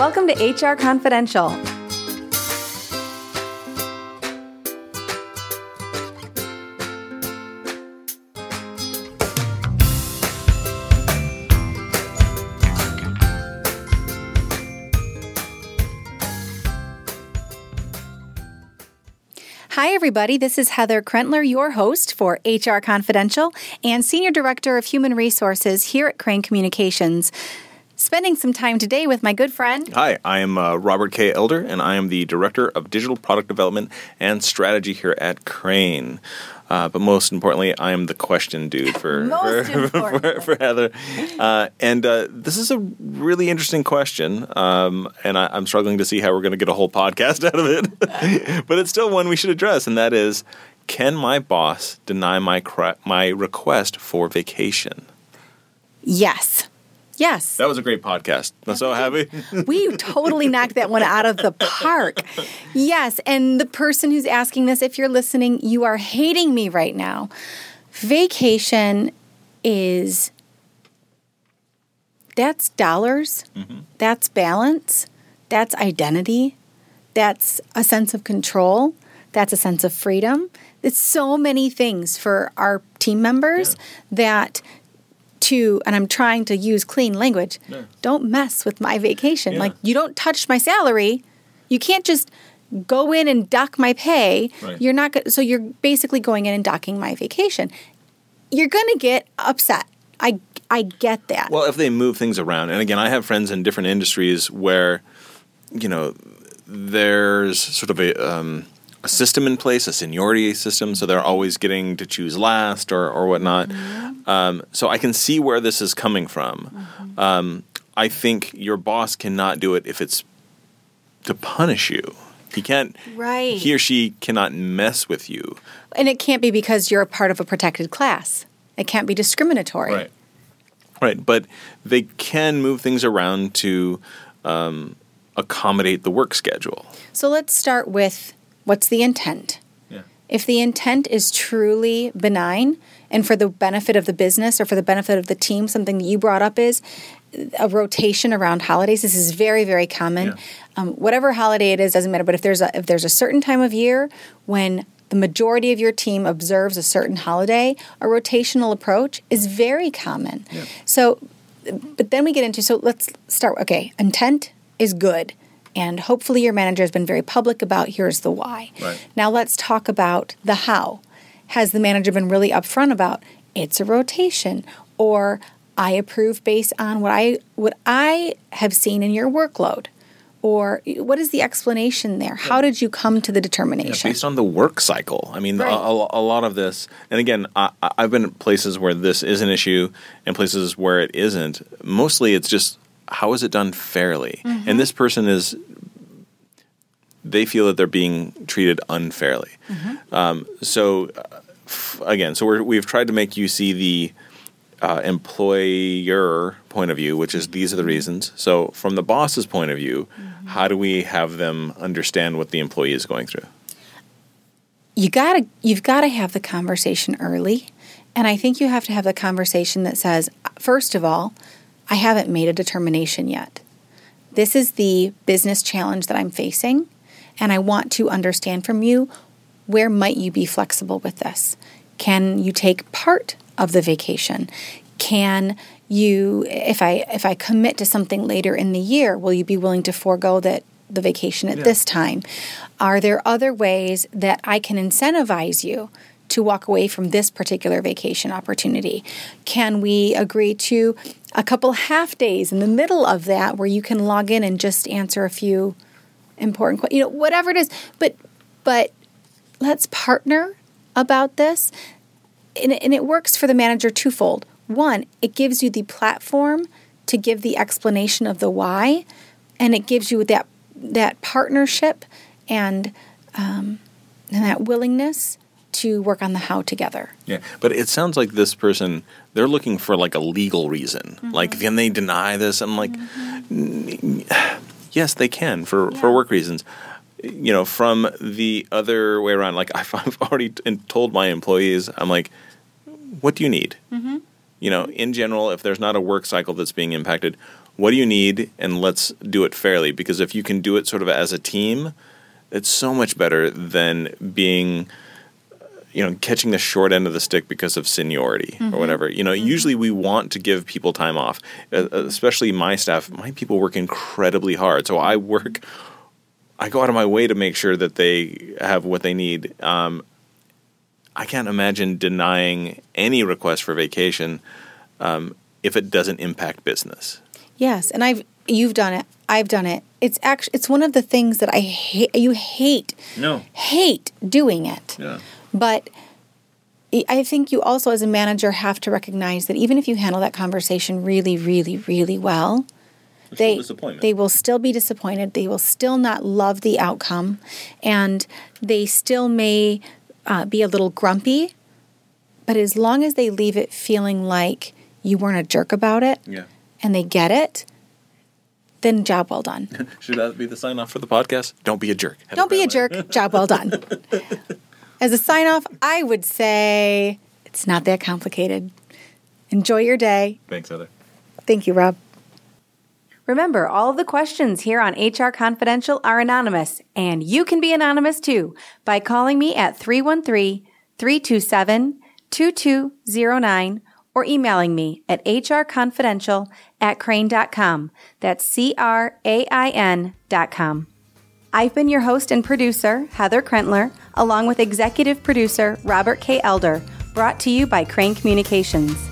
Welcome to HR Confidential. Hi, everybody. This is Heather Krentler, your host for HR Confidential and Senior Director of Human Resources here at Crain Communications. Spending some time today with my good friend. Hi, I am uh, Robert K. Elder, and I am the Director of Digital Product Development and Strategy here at Crain. Uh, but most importantly, I am the question dude for for, for, for, Heather. Uh, and uh, this is a really interesting question, um, and I, am struggling to see how we're going to get a whole podcast out of it. but it's still one we should address, and that is: Can my boss deny my cra- my request for vacation? Yes. Yes. That was a great podcast. I'm so happy. we totally knocked that one out of the park. Yes. And the person who's asking this, if you're listening, you are hating me right now. Vacation is that's dollars, mm-hmm. that's balance, that's identity, that's a sense of control, that's a sense of freedom. It's so many things for our team members yeah. that to, and I'm trying to use clean language, yeah. don't mess with my vacation. Yeah. Like, you don't touch my salary. You can't just go in and dock my pay. Right. You're not, so you're basically going in and docking my vacation. You're going to get upset. I, I get that. Well, if they move things around, and again, I have friends in different industries where, you know, there's sort of a, um, a system in place, a seniority system, so they're always getting to choose last or, or whatnot. Mm-hmm. Um, so I can see where this is coming from. Mm-hmm. Um, I think your boss cannot do it if it's to punish you. He can't. Right. He or she cannot mess with you. And it can't be because you're a part of a protected class. It can't be discriminatory. Right. Right. But they can move things around to um, accommodate the work schedule. So let's start with What's the intent? Yeah. If the intent is truly benign and for the benefit of the business or for the benefit of the team, something that you brought up is a rotation around holidays. This is very, very common. Yeah. Um, whatever holiday it is doesn't matter. But if there's a if there's a certain time of year when the majority of your team observes a certain holiday, a rotational approach is very common. Yeah. So, but then we get into so let's start. Okay, intent is good. And hopefully, your manager has been very public about here's the why. Right. Now, let's talk about the how. Has the manager been really upfront about it's a rotation or I approve based on what I what I have seen in your workload? Or what is the explanation there? How did you come to the determination? Yeah, based on the work cycle. I mean, right. a, a, lot of this, and again, I, I've been places where this is an issue and places where it isn't. Mostly it's just how is it done fairly? Mm-hmm. And this person is they feel that they're being treated unfairly. Mm-hmm. Um, so f- again, so we have tried to make you see the uh, employer point of view, which is these are the reasons. So from the boss's point of view, mm-hmm. how do we have them understand what the employee is going through? You gotta you've got to have the conversation early, and I think you have to have the conversation that says, first of all, I haven't made a determination yet. This is the business challenge that I'm facing, and I want to understand from you where might you be flexible with this? Can you take part of the vacation? Can you if I if I commit to something later in the year, will you be willing to forego that the vacation at yeah. this time? Are there other ways that I can incentivize you to walk away from this particular vacation opportunity? Can we agree to a couple half days in the middle of that where you can log in and just answer a few important questions, you know, whatever it is. But but let's partner about this. And, and it works for the manager twofold. One, it gives you the platform to give the explanation of the why, and it gives you that that partnership and um, and that willingness to work on the how together. Yeah, but it sounds like this person they're looking for like a legal reason. Mm-hmm. Like, can they deny this? I'm like, mm-hmm. yes, they can for yeah. for work reasons. You know, from the other way around, like I've, already told my employees, I'm like, what do you need? Mm-hmm. You know, in general, if there's not a work cycle that's being impacted, what do you need, and let's do it fairly. Because if you can do it sort of as a team, it's so much better than being you know catching the short end of the stick because of seniority mm-hmm. or whatever. You know mm-hmm. usually we want to give people time off uh, especially my staff. My people work incredibly hard so i work i go out of my way to make sure that they have what they need. Um, i can't imagine denying any request for vacation um, if it doesn't impact business. Yes and i've you've done it. I've done it. It's actually it's one of the things that i hate you hate. No. Hate doing it. Yeah but I think you also, as a manager, have to recognize that even if you handle that conversation really, really, really well, they they will still be disappointed. They will still not love the outcome, and they still may uh, be a little grumpy. But as long as they leave it feeling like you weren't a jerk about it, yeah. and they get it, then job well done. Should that be the sign off for the podcast? Don't be a jerk. Have Don't a be a jerk. job well done. As a sign off, I would say it's not that complicated. Enjoy your day. Thanks, Heather. Thank you, Rob. Remember, all of the questions here on HR Confidential are anonymous, and you can be anonymous too by calling me at 313 327 2209 or emailing me at hrconfidential at crain.com. That's C R A I N.com. I've been your host and producer, Heather Krentler, along with executive producer Robert K. Elder, brought to you by Crain Communications.